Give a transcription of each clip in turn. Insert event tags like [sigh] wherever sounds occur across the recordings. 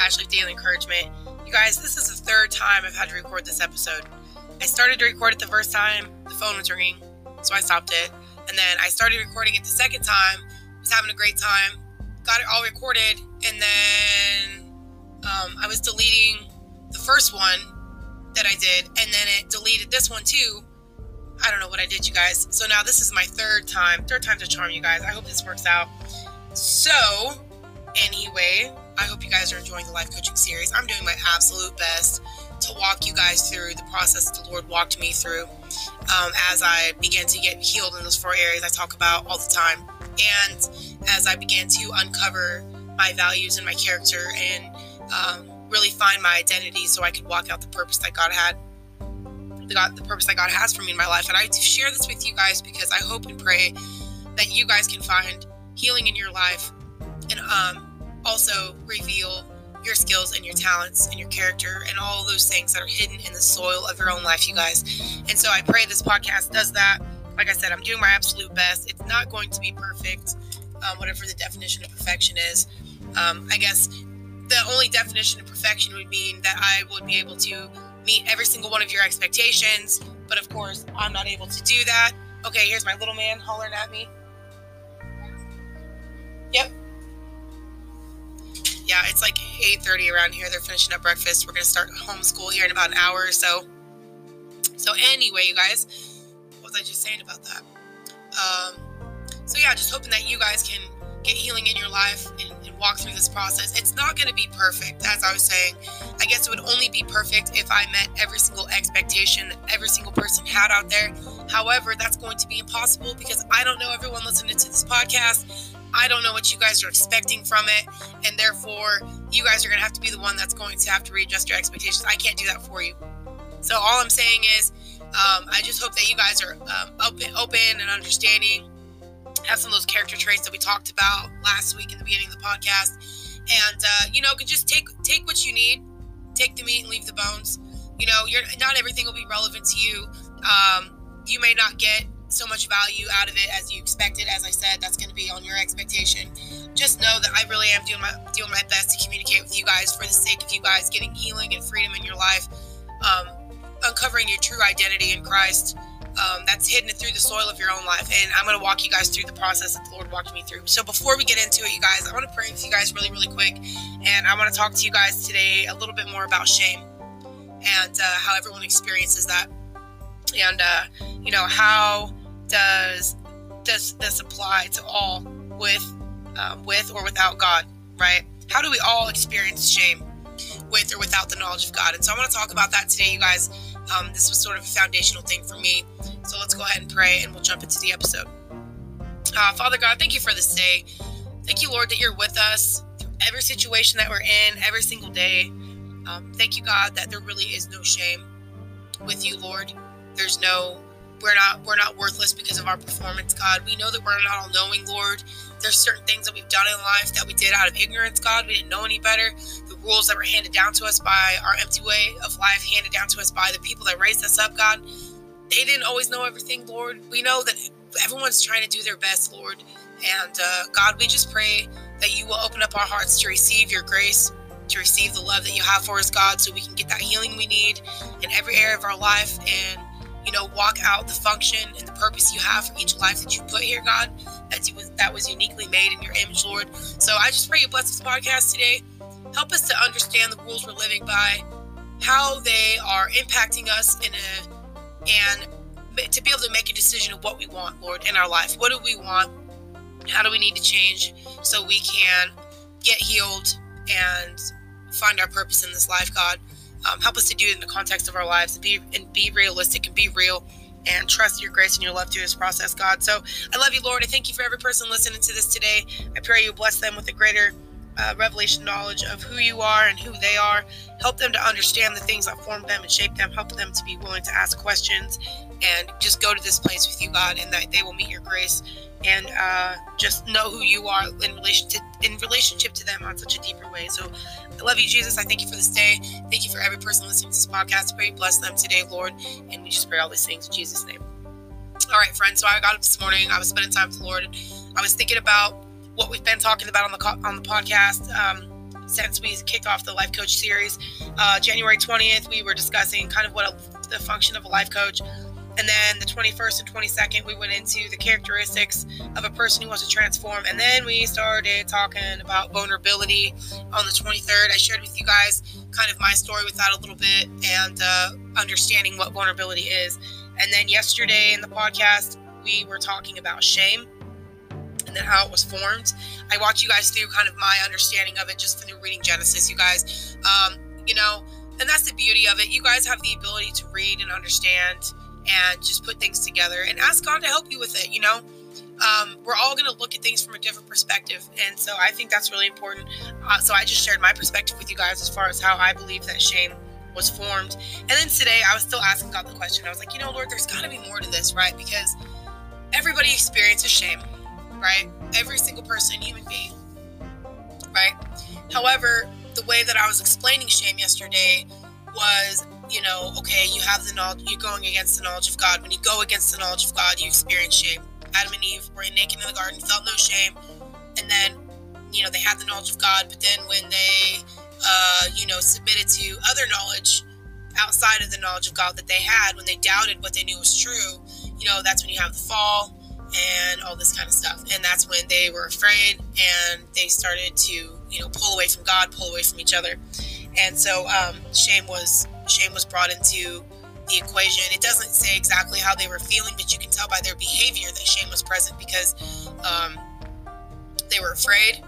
Ashley Daily Encouragement. You guys, this is the third time I've had to record this episode. I started to record it the first time, the phone was ringing, so I stopped it. And then I started recording it the second time, was having a great time, got it all recorded, and then um, I was deleting the first one that I did, and then it deleted this one too. I don't know what I did, you guys. So now this is my third time, third time's a charm, you guys. I hope this works out. So, anyway, I hope you guys are enjoying the life coaching series. I'm doing my absolute best to walk you guys through the process the Lord walked me through um, as I began to get healed in those four areas I talk about all the time. And as I began to uncover my values and my character and um, really find my identity so I could walk out the purpose that God had. The, God, the purpose that God has for me in my life. And I share this with you guys because I hope and pray that you guys can find healing in your life and um, also reveal your skills and your talents and your character and all those things that are hidden in the soil of your own life, you guys. And so I pray this podcast does that. Like I said, I'm doing my absolute best. It's not going to be perfect, um, whatever the definition of perfection is. Um, I guess the only definition of perfection would mean that I would be able to meet every single one of your expectations. But of course, I'm not able to do that. Okay, here's my little man hollering at me. Yep. Yeah, it's like 8:30 around here. They're finishing up breakfast. We're gonna start homeschool here in about an hour or so. So anyway, you guys, what was I just saying about that? Um, so yeah, just hoping that you guys can get healing in your life and, and walk through this process. It's not going to be perfect, as I was saying. I guess it would only be perfect if I met every single expectation that every single person had out there. However, that's going to be impossible because I don't know everyone listening to this podcast. I don't know what you guys are expecting from it, and therefore, you guys are going to have to be the one that's going to have to readjust your expectations. I can't do that for you. So all I'm saying is, um, I just hope that you guys are um, open, open and understanding have some of those character traits that we talked about last week in the beginning of the podcast, and uh, you know, just take take what you need, take the meat and leave the bones. You know, you're not everything will be relevant to you. Um, you may not get so much value out of it as you expected. As I said, that's going to be on your expectation. Just know that I really am doing my doing my best to communicate with you guys for the sake of you guys getting healing and freedom in your life, um, uncovering your true identity in Christ um, that's hidden through the soil of your own life. And I'm going to walk you guys through the process that the Lord walked me through. So before we get into it, you guys, I want to pray with you guys really, really quick. And I want to talk to you guys today a little bit more about shame and uh, how everyone experiences that. And, uh, you know, how does does this apply to all with, um, with or without God, right? How do we all experience shame with or without the knowledge of God? And so I want to talk about that today, you guys. Um, this was sort of a foundational thing for me. So let's go ahead and pray and we'll jump into the episode. Uh, Father God, thank you for this day. Thank you, Lord, that you're with us through every situation that we're in, every single day. Um, thank you, God, that there really is no shame with you, Lord. There's no we're not we're not worthless because of our performance, God. We know that we're not all knowing, Lord. There's certain things that we've done in life that we did out of ignorance, God. We didn't know any better. The rules that were handed down to us by our empty way of life, handed down to us by the people that raised us up, God. They didn't always know everything, Lord. We know that everyone's trying to do their best, Lord. And uh, God, we just pray that you will open up our hearts to receive your grace, to receive the love that you have for us, God, so we can get that healing we need in every area of our life and you know, walk out the function and the purpose you have for each life that you put here, God. That was that was uniquely made in your image, Lord. So I just pray you bless this podcast today. Help us to understand the rules we're living by, how they are impacting us in a and to be able to make a decision of what we want, Lord, in our life. What do we want? How do we need to change so we can get healed and find our purpose in this life, God? Um, help us to do it in the context of our lives and be and be realistic and be real and trust your grace and your love through this process, God. So I love you, Lord. I thank you for every person listening to this today. I pray you bless them with a greater uh, revelation knowledge of who you are and who they are. Help them to understand the things that formed them and shape them. Help them to be willing to ask questions and just go to this place with you, God, and that they will meet your grace and uh, just know who you are in relation to in relationship to them on such a deeper way. So I love you, Jesus. I thank you for this day. Thank you for every person listening to this podcast. Pray bless them today, Lord. And we just pray all these things in Jesus' name. All right, friends. So I got up this morning. I was spending time with the Lord. I was thinking about what we've been talking about on the on the podcast. Um, since we kicked off the life coach series. Uh, January 20th, we were discussing kind of what a, the function of a life coach. And then the 21st and 22nd, we went into the characteristics of a person who wants to transform. And then we started talking about vulnerability on the 23rd. I shared with you guys kind of my story with that a little bit and uh, understanding what vulnerability is. And then yesterday in the podcast, we were talking about shame and then how it was formed. I walked you guys through kind of my understanding of it just through reading Genesis, you guys. Um, you know, and that's the beauty of it. You guys have the ability to read and understand and just put things together and ask God to help you with it, you know. Um, we're all going to look at things from a different perspective. And so I think that's really important. Uh, so I just shared my perspective with you guys as far as how I believe that shame was formed. And then today I was still asking God the question. I was like, you know, Lord, there's got to be more to this, right? Because everybody experiences shame right? Every single person, human being, right? However, the way that I was explaining shame yesterday was, you know, okay, you have the knowledge, you're going against the knowledge of God. When you go against the knowledge of God, you experience shame. Adam and Eve were naked in the garden, felt no shame, and then, you know, they had the knowledge of God, but then when they, uh, you know, submitted to other knowledge outside of the knowledge of God that they had, when they doubted what they knew was true, you know, that's when you have the fall and all this kind of stuff. And that's when they were afraid and they started to, you know, pull away from God, pull away from each other. And so um, shame was shame was brought into the equation. It doesn't say exactly how they were feeling, but you can tell by their behavior that shame was present because um, they were afraid.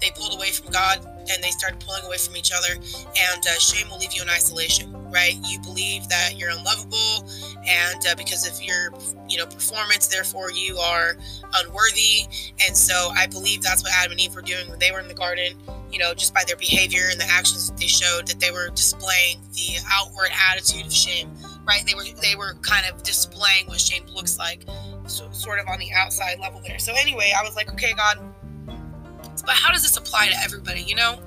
They pulled away from God and they started pulling away from each other. And uh, shame will leave you in isolation, right? You believe that you're unlovable, and uh, because of your, you know, performance, therefore you are unworthy. And so I believe that's what Adam and Eve were doing when they were in the garden. You know, just by their behavior and the actions that they showed, that they were displaying the outward attitude of shame, right? They were they were kind of displaying what shame looks like, so, sort of on the outside level there. So anyway, I was like, okay, God but how does this apply to everybody, you know?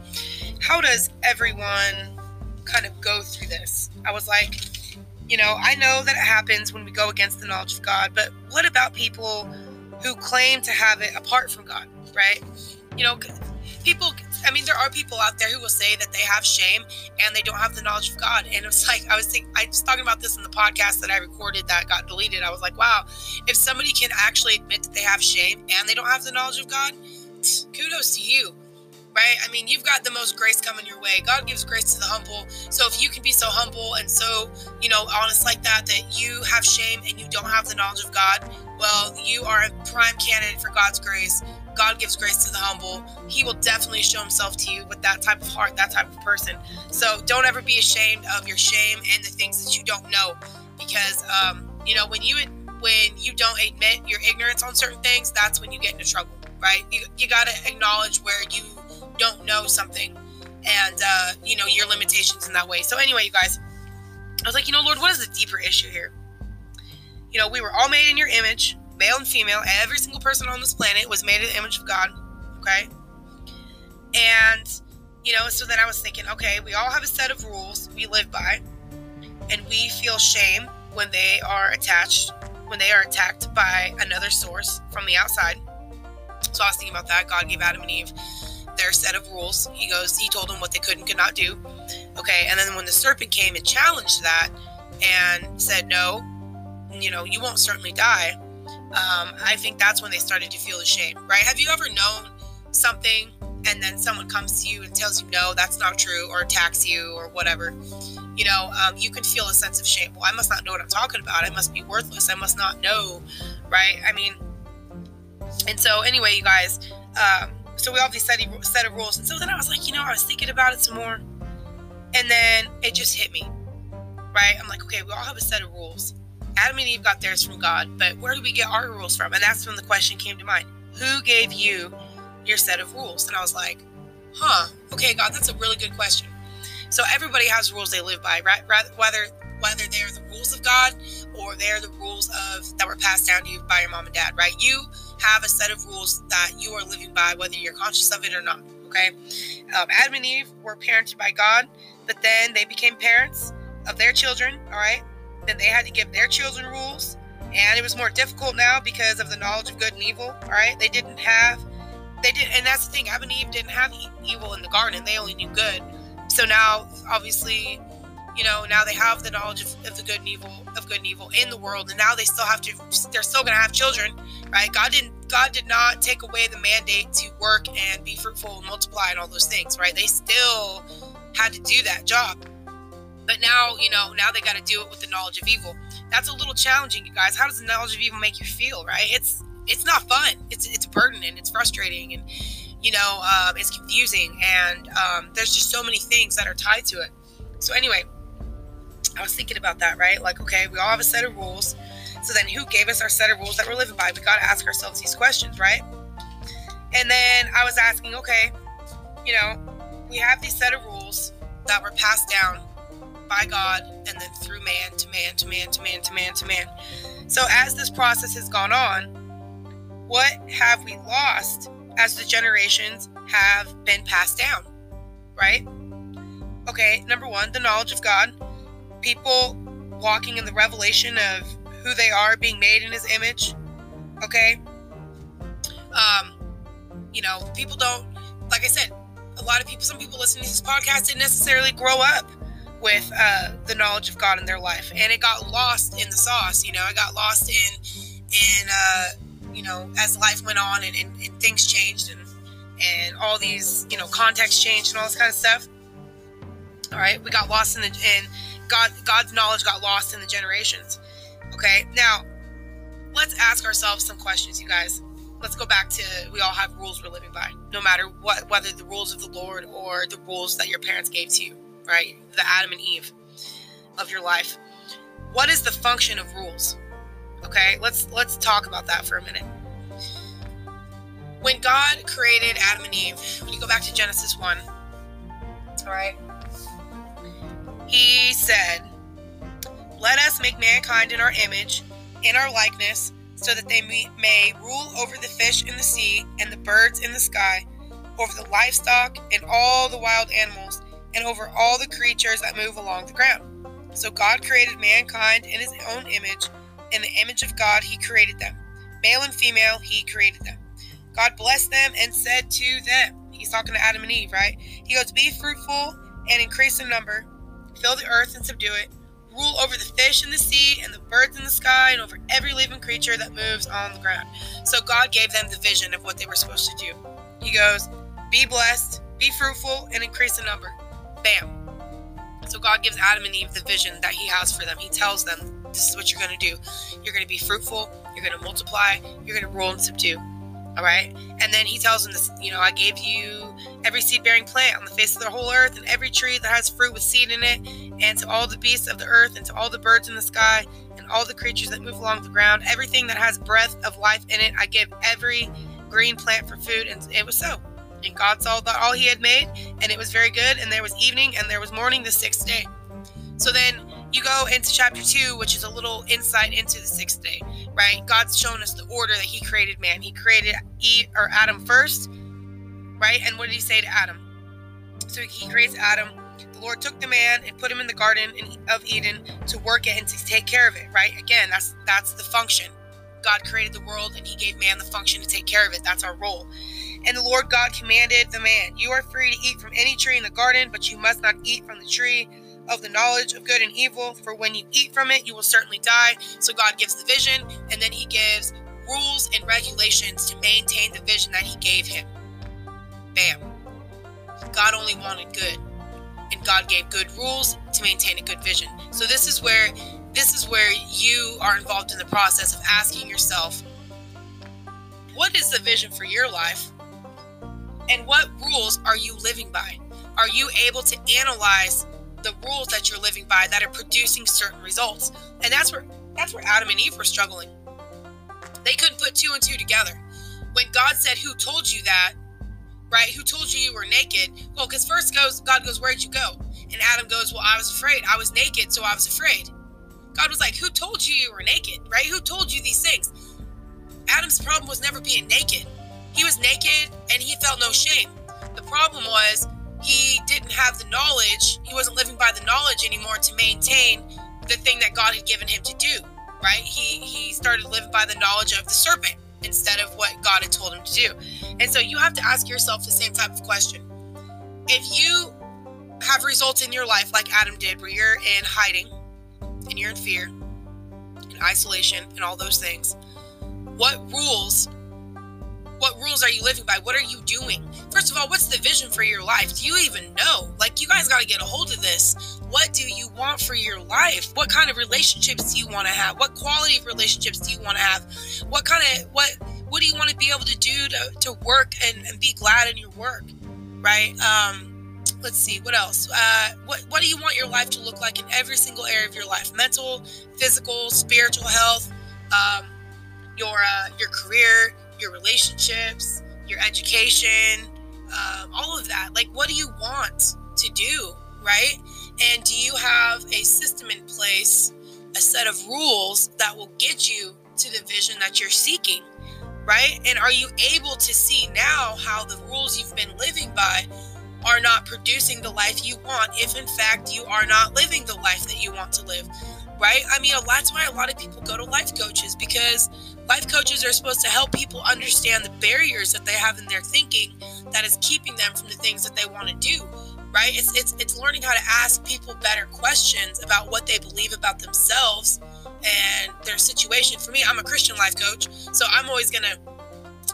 How does everyone kind of go through this? I was like, you know, I know that it happens when we go against the knowledge of God, but what about people who claim to have it apart from God, right? You know, people I mean, there are people out there who will say that they have shame and they don't have the knowledge of God. And it's like I was thinking, I was talking about this in the podcast that I recorded that got deleted. I was like, wow, if somebody can actually admit that they have shame and they don't have the knowledge of God, kudos to you right? I mean, you've got the most grace coming your way. God gives grace to the humble. So if you can be so humble and so, you know, honest like that, that you have shame and you don't have the knowledge of God, well, you are a prime candidate for God's grace. God gives grace to the humble. He will definitely show himself to you with that type of heart, that type of person. So don't ever be ashamed of your shame and the things that you don't know. Because, um, you know, when you when you don't admit your ignorance on certain things, that's when you get into trouble right? You, you got to acknowledge where you don't know something and, uh, you know, your limitations in that way. So, anyway, you guys, I was like, you know, Lord, what is the deeper issue here? You know, we were all made in your image, male and female. Every single person on this planet was made in the image of God, okay? And, you know, so then I was thinking, okay, we all have a set of rules we live by, and we feel shame when they are attached, when they are attacked by another source from the outside. So I was thinking about that. God gave Adam and Eve their set of rules. He goes, he told them what they could and could not do. Okay, and then when the serpent came and challenged that and said, no, you know, you won't certainly die. Um, I think that's when they started to feel ashamed, right? Have you ever known something and then someone comes to you and tells you, no, that's not true, or attacks you, or whatever? You know, um, you can feel a sense of shame. Well, I must not know what I'm talking about. I must be worthless. I must not know, right? I mean, and so, anyway, you guys, um, so we all have these set, set of rules. And so then I was like, you know, I was thinking about it some more. And then it just hit me, right? I'm like, okay, we all have a set of rules. Adam and Eve got theirs from God, but where do we get our rules from? And that's when the question came to mind Who gave you your set of rules? And I was like, huh, okay, God, that's a really good question. So everybody has rules they live by, right? Whether whether they're the rules of God or they're the rules of that were passed down to you by your mom and dad, right? You have a set of rules that you are living by, whether you're conscious of it or not. Okay. Um, Adam and Eve were parented by God, but then they became parents of their children. All right. Then they had to give their children rules. And it was more difficult now because of the knowledge of good and evil. All right. They didn't have they didn't, and that's the thing. Adam and Eve didn't have evil in the garden; they only knew good. So now, obviously, you know, now they have the knowledge of, of the good and evil of good and evil in the world, and now they still have to. They're still going to have children, right? God didn't. God did not take away the mandate to work and be fruitful and multiply and all those things, right? They still had to do that job. But now, you know, now they got to do it with the knowledge of evil. That's a little challenging, you guys. How does the knowledge of evil make you feel, right? It's it's not fun. It's it's a burden and it's frustrating and you know um, it's confusing and um, there's just so many things that are tied to it. So anyway, I was thinking about that, right? Like, okay, we all have a set of rules. So then, who gave us our set of rules that we're living by? We got to ask ourselves these questions, right? And then I was asking, okay, you know, we have these set of rules that were passed down by God and then through man to man to man to man to man to man. So as this process has gone on, what have we lost as the generations have been passed down? Right? Okay, number one, the knowledge of God. People walking in the revelation of who they are, being made in his image. Okay? Um, you know, people don't, like I said, a lot of people, some people listening to this podcast didn't necessarily grow up with uh, the knowledge of God in their life, and it got lost in the sauce. You know, it got lost in in uh, you know, as life went on and, and, and things changed and and all these, you know, context changed and all this kind of stuff. All right, we got lost in the in God God's knowledge got lost in the generations. Okay, now let's ask ourselves some questions, you guys. Let's go back to we all have rules we're living by, no matter what, whether the rules of the Lord or the rules that your parents gave to you, right? The Adam and Eve of your life. What is the function of rules? Okay, let's let's talk about that for a minute. When God created Adam and Eve, when you go back to Genesis 1, all right, he said, Let us make mankind in our image, in our likeness, so that they may rule over the fish in the sea and the birds in the sky, over the livestock and all the wild animals, and over all the creatures that move along the ground. So God created mankind in his own image in the image of God, he created them. Male and female, he created them. God blessed them and said to them, He's talking to Adam and Eve, right? He goes, Be fruitful and increase in number, fill the earth and subdue it, rule over the fish in the sea and the birds in the sky, and over every living creature that moves on the ground. So God gave them the vision of what they were supposed to do. He goes, Be blessed, be fruitful, and increase in number. Bam. So God gives Adam and Eve the vision that He has for them. He tells them this is what you're going to do. You're going to be fruitful. You're going to multiply. You're going to rule and subdue. All right. And then he tells them this, you know, I gave you every seed bearing plant on the face of the whole earth and every tree that has fruit with seed in it, and to all the beasts of the earth and to all the birds in the sky and all the creatures that move along the ground, everything that has breath of life in it, I give every green plant for food. And it was so. And God saw that all he had made, and it was very good. And there was evening and there was morning the sixth day. So then you go into chapter two, which is a little insight into the sixth day, right? God's shown us the order that He created man. He created Eve or Adam first, right? And what did He say to Adam? So He creates Adam. The Lord took the man and put him in the garden of Eden to work it and to take care of it, right? Again, that's that's the function. God created the world and He gave man the function to take care of it. That's our role. And the Lord God commanded the man, You are free to eat from any tree in the garden, but you must not eat from the tree of the knowledge of good and evil, for when you eat from it, you will certainly die. So God gives the vision, and then He gives rules and regulations to maintain the vision that He gave him. Bam. God only wanted good, and God gave good rules to maintain a good vision. So this is where this is where you are involved in the process of asking yourself, what is the vision for your life? And what rules are you living by? Are you able to analyze the rules that you're living by that are producing certain results. And that's where that's where Adam and Eve were struggling. They couldn't put two and two together. When God said, "Who told you that?" Right? Who told you you were naked? Well, because first goes God goes, "Where'd you go?" And Adam goes, "Well, I was afraid. I was naked, so I was afraid." God was like, "Who told you you were naked?" Right? Who told you these things? Adam's problem was never being naked. He was naked and he felt no shame. The problem was he didn't have the knowledge, he wasn't living by the knowledge anymore to maintain the thing that God had given him to do, right? He he started living by the knowledge of the serpent, instead of what God had told him to do. And so you have to ask yourself the same type of question. If you have results in your life like Adam did, where you're in hiding and you're in fear and isolation and all those things, what rules what rules are you living by? What are you doing? First of all, what's the vision for your life? Do you even know? Like, you guys got to get a hold of this. What do you want for your life? What kind of relationships do you want to have? What quality of relationships do you want to have? What kind of, what, what do you want to be able to do to, to work and, and be glad in your work? Right? Um, let's see what else uh, what, what do you want your life to look like in every single area of your life mental physical spiritual health um, your uh, your career your relationships, your education, um, all of that. Like, what do you want to do, right? And do you have a system in place, a set of rules that will get you to the vision that you're seeking, right? And are you able to see now how the rules you've been living by are not producing the life you want if in fact you are not living the life that you want to live? right? I mean, that's why a lot of people go to life coaches because life coaches are supposed to help people understand the barriers that they have in their thinking that is keeping them from the things that they want to do, right? It's it's it's learning how to ask people better questions about what they believe about themselves and their situation. For me, I'm a Christian life coach, so I'm always gonna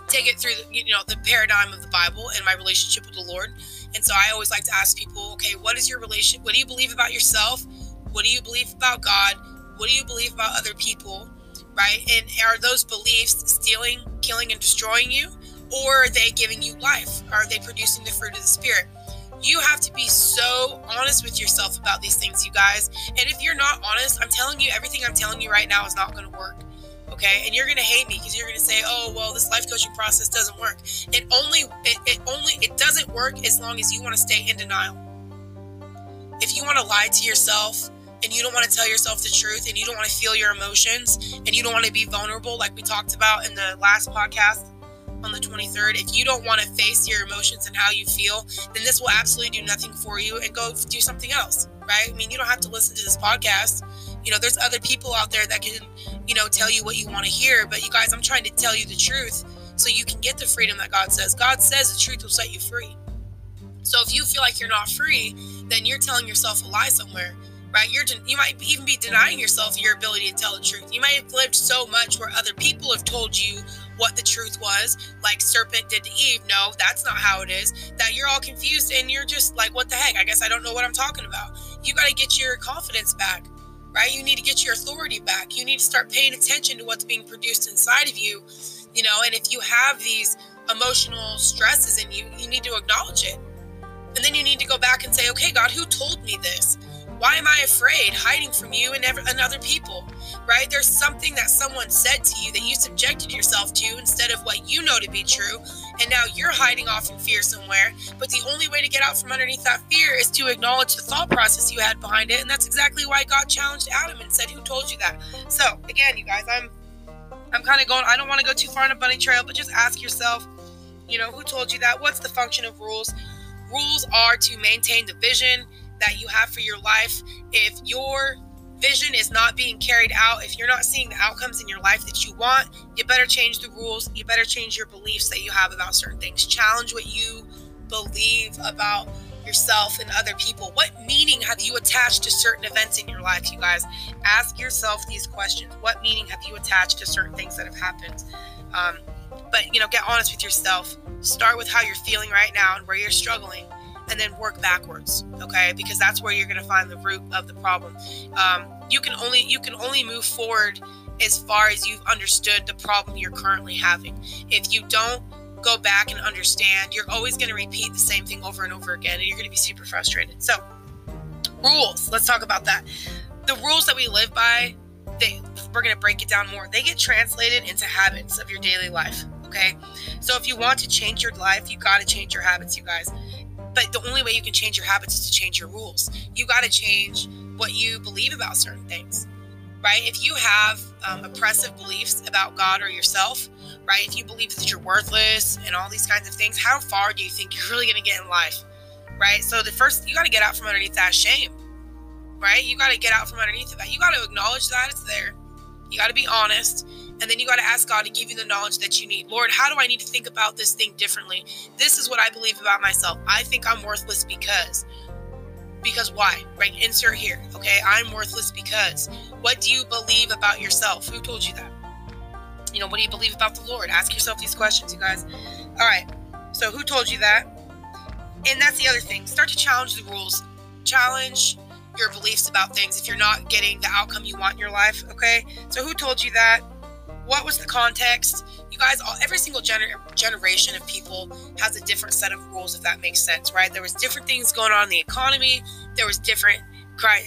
take it through the, you know the paradigm of the Bible and my relationship with the Lord. And so I always like to ask people, okay, what is your relation? What do you believe about yourself? What do you believe about God? What do you believe about other people? Right? And are those beliefs stealing, killing, and destroying you? Or are they giving you life? Are they producing the fruit of the Spirit? You have to be so honest with yourself about these things, you guys. And if you're not honest, I'm telling you, everything I'm telling you right now is not going to work. Okay, and you're gonna hate me because you're gonna say, "Oh, well, this life coaching process doesn't work." It only, it, it only, it doesn't work as long as you want to stay in denial. If you want to lie to yourself, and you don't want to tell yourself the truth and you don't want to feel your emotions and you don't want to be vulnerable, like we talked about in the last podcast on the 23rd, if you don't want to face your emotions and how you feel, then this will absolutely do nothing for you and go do something else, right? I mean, you don't have to listen to this podcast. You know, there's other people out there that can, you know, tell you what you want to hear. But you guys, I'm trying to tell you the truth so you can get the freedom that God says. God says the truth will set you free. So if you feel like you're not free, then you're telling yourself a lie somewhere right? You're you might even be denying yourself your ability to tell the truth. You might have lived so much where other people have told you what the truth was, like serpent did to Eve. No, that's not how it is. That you're all confused and you're just like, what the heck? I guess I don't know what I'm talking about. You got to get your confidence back, right? You need to get your authority back. You need to start paying attention to what's being produced inside of you, you know. And if you have these emotional stresses in you, you need to acknowledge it. And then you need to go back and say, okay, God, who told me this? Why am I afraid, hiding from you and, ever, and other people? Right? There's something that someone said to you that you subjected yourself to instead of what you know to be true. And now you're hiding off in fear somewhere. But the only way to get out from underneath that fear is to acknowledge the thought process you had behind it. And that's exactly why God challenged Adam and said, Who told you that? So, again, you guys, I'm I'm kind of going, I don't want to go too far on a bunny trail, but just ask yourself, you know, who told you that? What's the function of rules? Rules are to maintain the vision that you have for your life, if your vision is not being carried out, if you're not seeing the outcomes in your life that you want, you better change the rules. You better change your beliefs that you have about certain things. Challenge what you believe about yourself and other people. What meaning have you attached to certain events in your life, you guys? Ask yourself these questions. What meaning have you attached to certain things that have happened? Um, but, you know, get honest with yourself. Start with how you're feeling right now and where you're struggling and then work backwards okay? Because that's where you're going to find the root of the problem. Um, you can only you can only move forward as far as you've understood the problem you're currently having. If you don't go back and understand you're always going to repeat the same thing over and over again and you're going to be super frustrated. So rules let's talk about that. The rules that we live by they we're going to break it down more. They get translated into habits of your daily life okay? So if you want to change your life you got to change your habits you guys but the only way you can change your habits is to change your rules. You got to change what you believe about certain things, right? If you have um, oppressive beliefs about God or yourself, right? If you believe that you're worthless and all these kinds of things, how far do you think you're really going to get in life, right? So the first, you got to get out from underneath that shame, right? You got to get out from underneath that. You got to acknowledge that it's there. You got to be honest. And then you got to ask God to give you the knowledge that you need. Lord, how do I need to think about this thing differently? This is what I believe about myself. I think I'm worthless because. Because why? Right? Insert here. Okay. I'm worthless because. What do you believe about yourself? Who told you that? You know, what do you believe about the Lord? Ask yourself these questions, you guys. All right. So, who told you that? And that's the other thing. Start to challenge the rules. Challenge your beliefs about things if you're not getting the outcome you want in your life. Okay. So, who told you that? What was the context? You guys, all, every single gener- generation of people has a different set of rules, if that makes sense, right? There was different things going on in the economy. There was different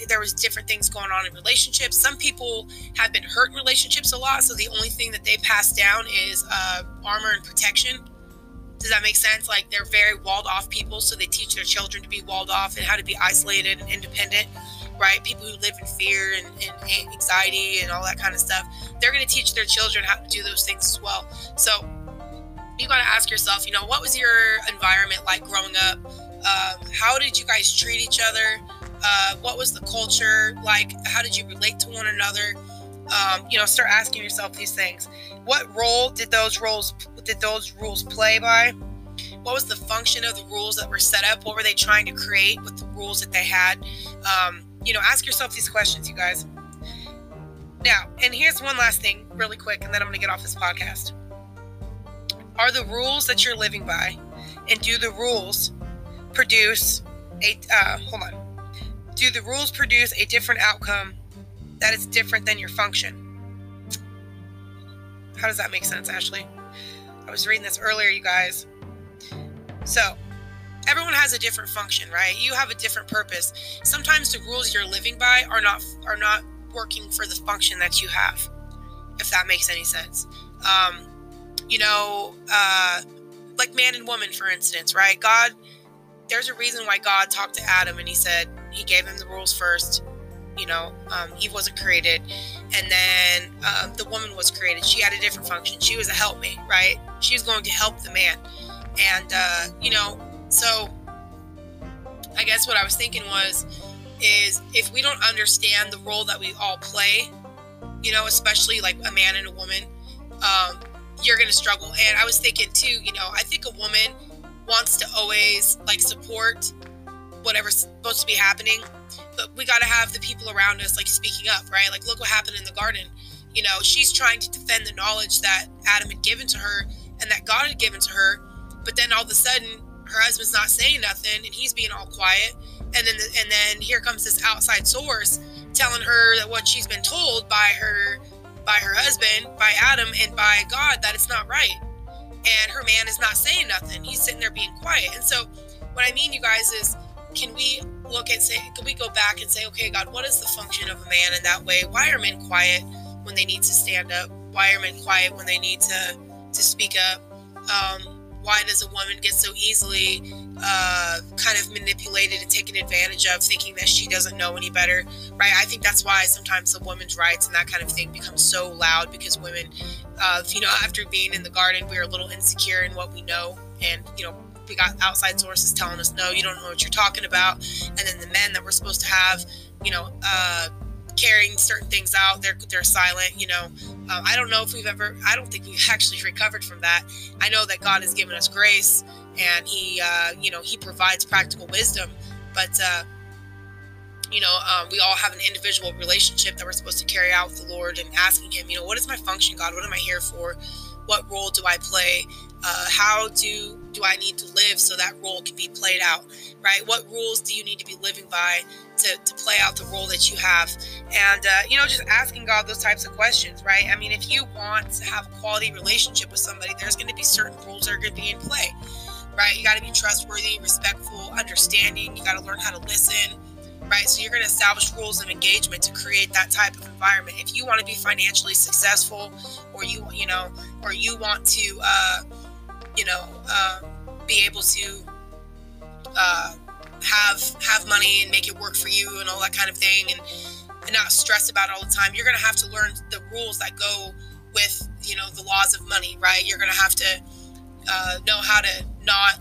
there was different things going on in relationships. Some people have been hurt in relationships a lot, so the only thing that they pass down is uh, armor and protection. Does that make sense? Like they're very walled off people, so they teach their children to be walled off and how to be isolated and independent, right? People who live in fear and, and anxiety and all that kind of stuff, they're going to teach their children how to do those things as well. So you got to ask yourself, you know, what was your environment like growing up? Um, how did you guys treat each other? Uh, what was the culture like? How did you relate to one another? Um, you know, start asking yourself these things. What role did those roles did those rules play by? What was the function of the rules that were set up? What were they trying to create with the rules that they had? Um, you know, ask yourself these questions, you guys. Now, and here's one last thing, really quick, and then I'm going to get off this podcast. Are the rules that you're living by, and do the rules produce a? Uh, hold on do the rules produce a different outcome that is different than your function? How does that make sense, Ashley? I was reading this earlier, you guys. So, everyone has a different function, right? You have a different purpose. Sometimes the rules you're living by are not are not working for the function that you have. If that makes any sense. Um, you know, uh, like man and woman, for instance, right? God, there's a reason why God talked to Adam and he said, he gave him the rules first. You know, um, Eve wasn't created, and then uh, the woman was created. She had a different function. She was a helpmate, right? She was going to help the man, and uh, you know, so I guess what I was thinking was, is if we don't understand the role that we all play, you know, especially like a man and a woman, um, you're gonna struggle. And I was thinking too, you know, I think a woman wants to always like support whatever's supposed to be happening. But we got to have the people around us like speaking up, right? Like, look what happened in the garden. You know, she's trying to defend the knowledge that Adam had given to her and that God had given to her. But then all of a sudden, her husband's not saying nothing and he's being all quiet. And then, the, and then here comes this outside source telling her that what she's been told by her, by her husband, by Adam, and by God that it's not right. And her man is not saying nothing. He's sitting there being quiet. And so, what I mean, you guys, is can we look and say, can we go back and say, okay, God, what is the function of a man in that way? Why are men quiet when they need to stand up? Why are men quiet when they need to to speak up? Um, why does a woman get so easily uh, kind of manipulated and taken advantage of, thinking that she doesn't know any better, right? I think that's why sometimes the women's rights and that kind of thing becomes so loud because women, uh, you know, after being in the garden, we're a little insecure in what we know, and you know, we got outside sources telling us, no, you don't know what you're talking about. And then the men that we're supposed to have, you know, uh, carrying certain things out, they're they're silent. You know, uh, I don't know if we've ever. I don't think we've actually recovered from that. I know that God has given us grace, and He, uh, you know, He provides practical wisdom, but. Uh, you know, um, we all have an individual relationship that we're supposed to carry out with the Lord and asking Him, you know, what is my function, God? What am I here for? What role do I play? Uh, how do do I need to live so that role can be played out, right? What rules do you need to be living by to, to play out the role that you have? And, uh, you know, just asking God those types of questions, right? I mean, if you want to have a quality relationship with somebody, there's going to be certain rules that are going to be in play, right? You got to be trustworthy, respectful, understanding. You got to learn how to listen right? So you're going to establish rules of engagement to create that type of environment. If you want to be financially successful, or you you know, or you want to uh, you know, uh, be able to uh, have have money and make it work for you and all that kind of thing, and, and not stress about it all the time. You're to have to learn the rules that go with you know the laws of money, right? You're to have to uh, know how to not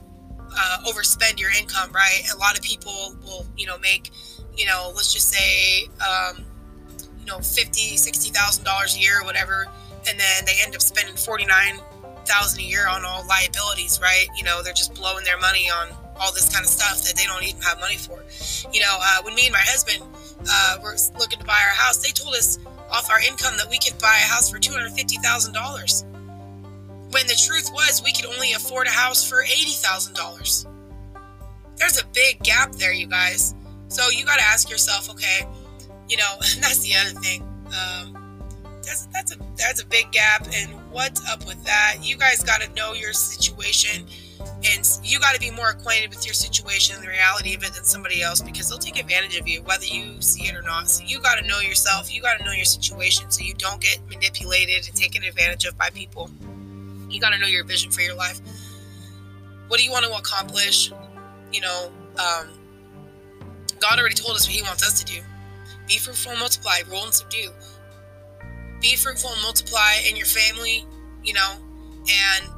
uh, overspend your income, right? A lot of people will you know make you know let's just say um, you know, fifty, sixty thousand dollars a year or whatever, and then they end up spending forty nine thousand a year on all liabilities, right? You know, they're just blowing their money on all this kind of stuff that they don't even have money for. You know, uh, when me and my husband uh, were looking to buy our house, they told us off our income that we could buy a house for two hundred fifty thousand dollars. When the truth was, we could only afford a house for eighty thousand dollars. There's a big gap there, you guys. So you got to ask yourself, okay, you know, [laughs] that's the other thing. Um, that's that's a that's a big gap, and what's up with that? You guys got to know your situation, and you got to be more acquainted with your situation and the reality of it than somebody else because they'll take advantage of you whether you see it or not. So you got to know yourself. You got to know your situation so you don't get manipulated and taken advantage of by people. You got to know your vision for your life. What do you want to accomplish? You know, um, God already told us what He wants us to do. Be fruitful multiply, rule and subdue. Be fruitful and multiply in your family, you know, and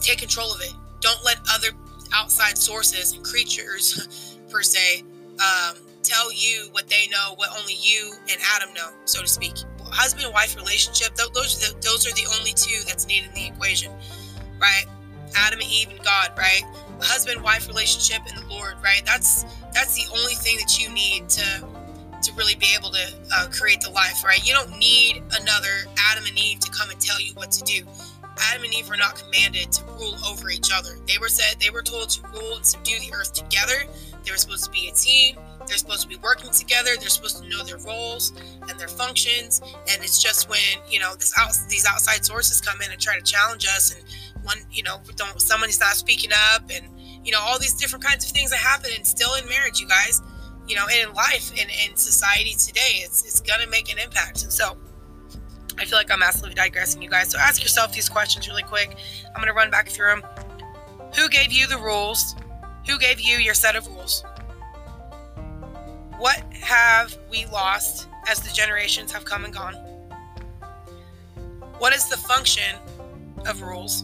take control of it. Don't let other outside sources and creatures, [laughs] per se, um, tell you what they know, what only you and Adam know, so to speak. Husband and wife relationship, those are the, those are the only two that's needed in the equation, right? Adam and Eve and God, right? Husband wife relationship and the Lord, right? That's that's the only thing that you need to to really be able to uh, create the life, right? You don't need another Adam and Eve to come and tell you what to do. Adam and Eve were not commanded to rule over each other. They were said they were told to rule and subdue the earth together. They were supposed to be a team. They're supposed to be working together. They're supposed to know their roles and their functions. And it's just when you know this out, these outside sources come in and try to challenge us, and one you know don't somebody's not speaking up, and you know all these different kinds of things that happen, and still in marriage, you guys, you know, in life and in society today, it's it's gonna make an impact. And so I feel like I'm massively digressing, you guys. So ask yourself these questions really quick. I'm gonna run back through them. Who gave you the rules? Who gave you your set of rules? What have we lost as the generations have come and gone? What is the function of rules?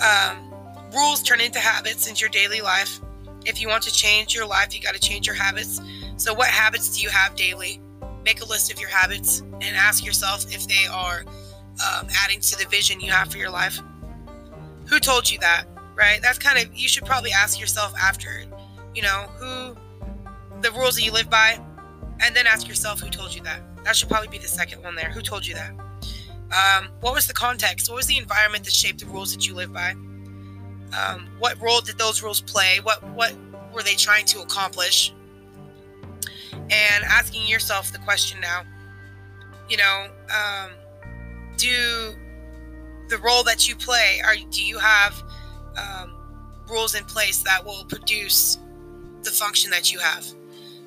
Um, rules turn into habits in your daily life. If you want to change your life, you got to change your habits. So, what habits do you have daily? Make a list of your habits and ask yourself if they are um, adding to the vision you have for your life. Who told you that? Right? That's kind of, you should probably ask yourself after you know, who the rules that you live by, and then ask yourself who told you that. That should probably be the second one there. Who told you that? Um, what was the context? What was the environment that shaped the rules that you live by? Um, what role did those rules play? What what were they trying to accomplish? And asking yourself the question now, you know, um, do the role that you play are do you have um, rules in place that will produce the function that you have,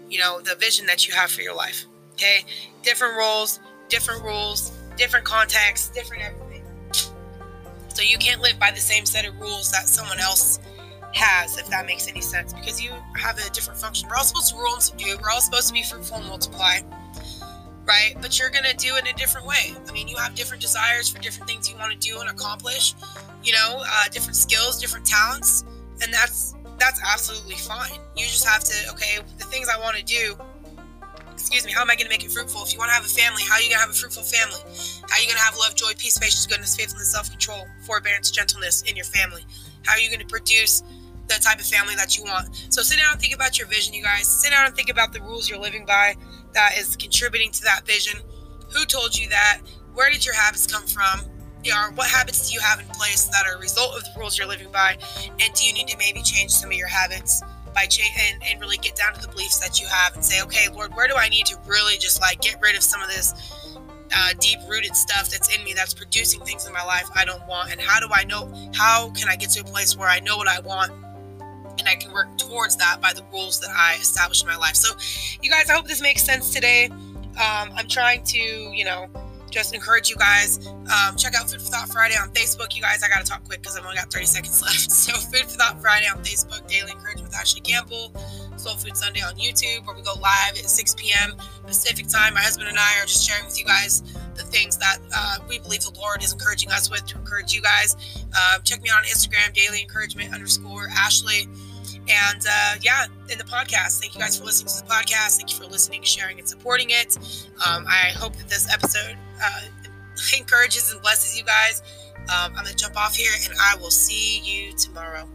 you know, the vision that you have for your life. Okay. Different roles, different rules, different contexts, different everything. So you can't live by the same set of rules that someone else has, if that makes any sense, because you have a different function. We're all supposed to rule and subdue. We're all supposed to be fruitful and multiply, right? But you're going to do it in a different way. I mean, you have different desires for different things you want to do and accomplish, you know, uh, different skills, different talents. And that's that's absolutely fine. You just have to, okay, the things I want to do, excuse me, how am I going to make it fruitful? If you want to have a family, how are you going to have a fruitful family? How are you going to have love, joy, peace, patience, goodness, faithfulness, self control, forbearance, gentleness in your family? How are you going to produce the type of family that you want? So sit down and think about your vision, you guys. Sit down and think about the rules you're living by that is contributing to that vision. Who told you that? Where did your habits come from? are what habits do you have in place that are a result of the rules you're living by and do you need to maybe change some of your habits by change and, and really get down to the beliefs that you have and say okay lord where do i need to really just like get rid of some of this uh, deep rooted stuff that's in me that's producing things in my life i don't want? And how do i know how can i get to a place where i know what i want and i can work towards that by the rules that i establish in my life? So you guys i hope this makes sense today. Um, i'm trying to you know just encourage you guys um, check out Food for Thought Friday on Facebook. You guys, I gotta talk quick because I've only got 30 seconds [laughs] left. So Food for Thought Friday on Facebook, Daily Encouragement with Ashley Campbell, Soul Food Sunday on YouTube, where we go live at 6 p.m. Pacific time. My husband and I are just sharing with you guys the things that uh, we believe the Lord is encouraging us with to encourage you guys. Um, check me out on Instagram, Daily Encouragement underscore Ashley. And uh, yeah, in the podcast, thank you guys for listening to the podcast. Thank you for listening, sharing, and supporting it. Um, I hope that this episode uh, encourages and blesses you guys. Um, I'm going to jump off here and I will see you tomorrow.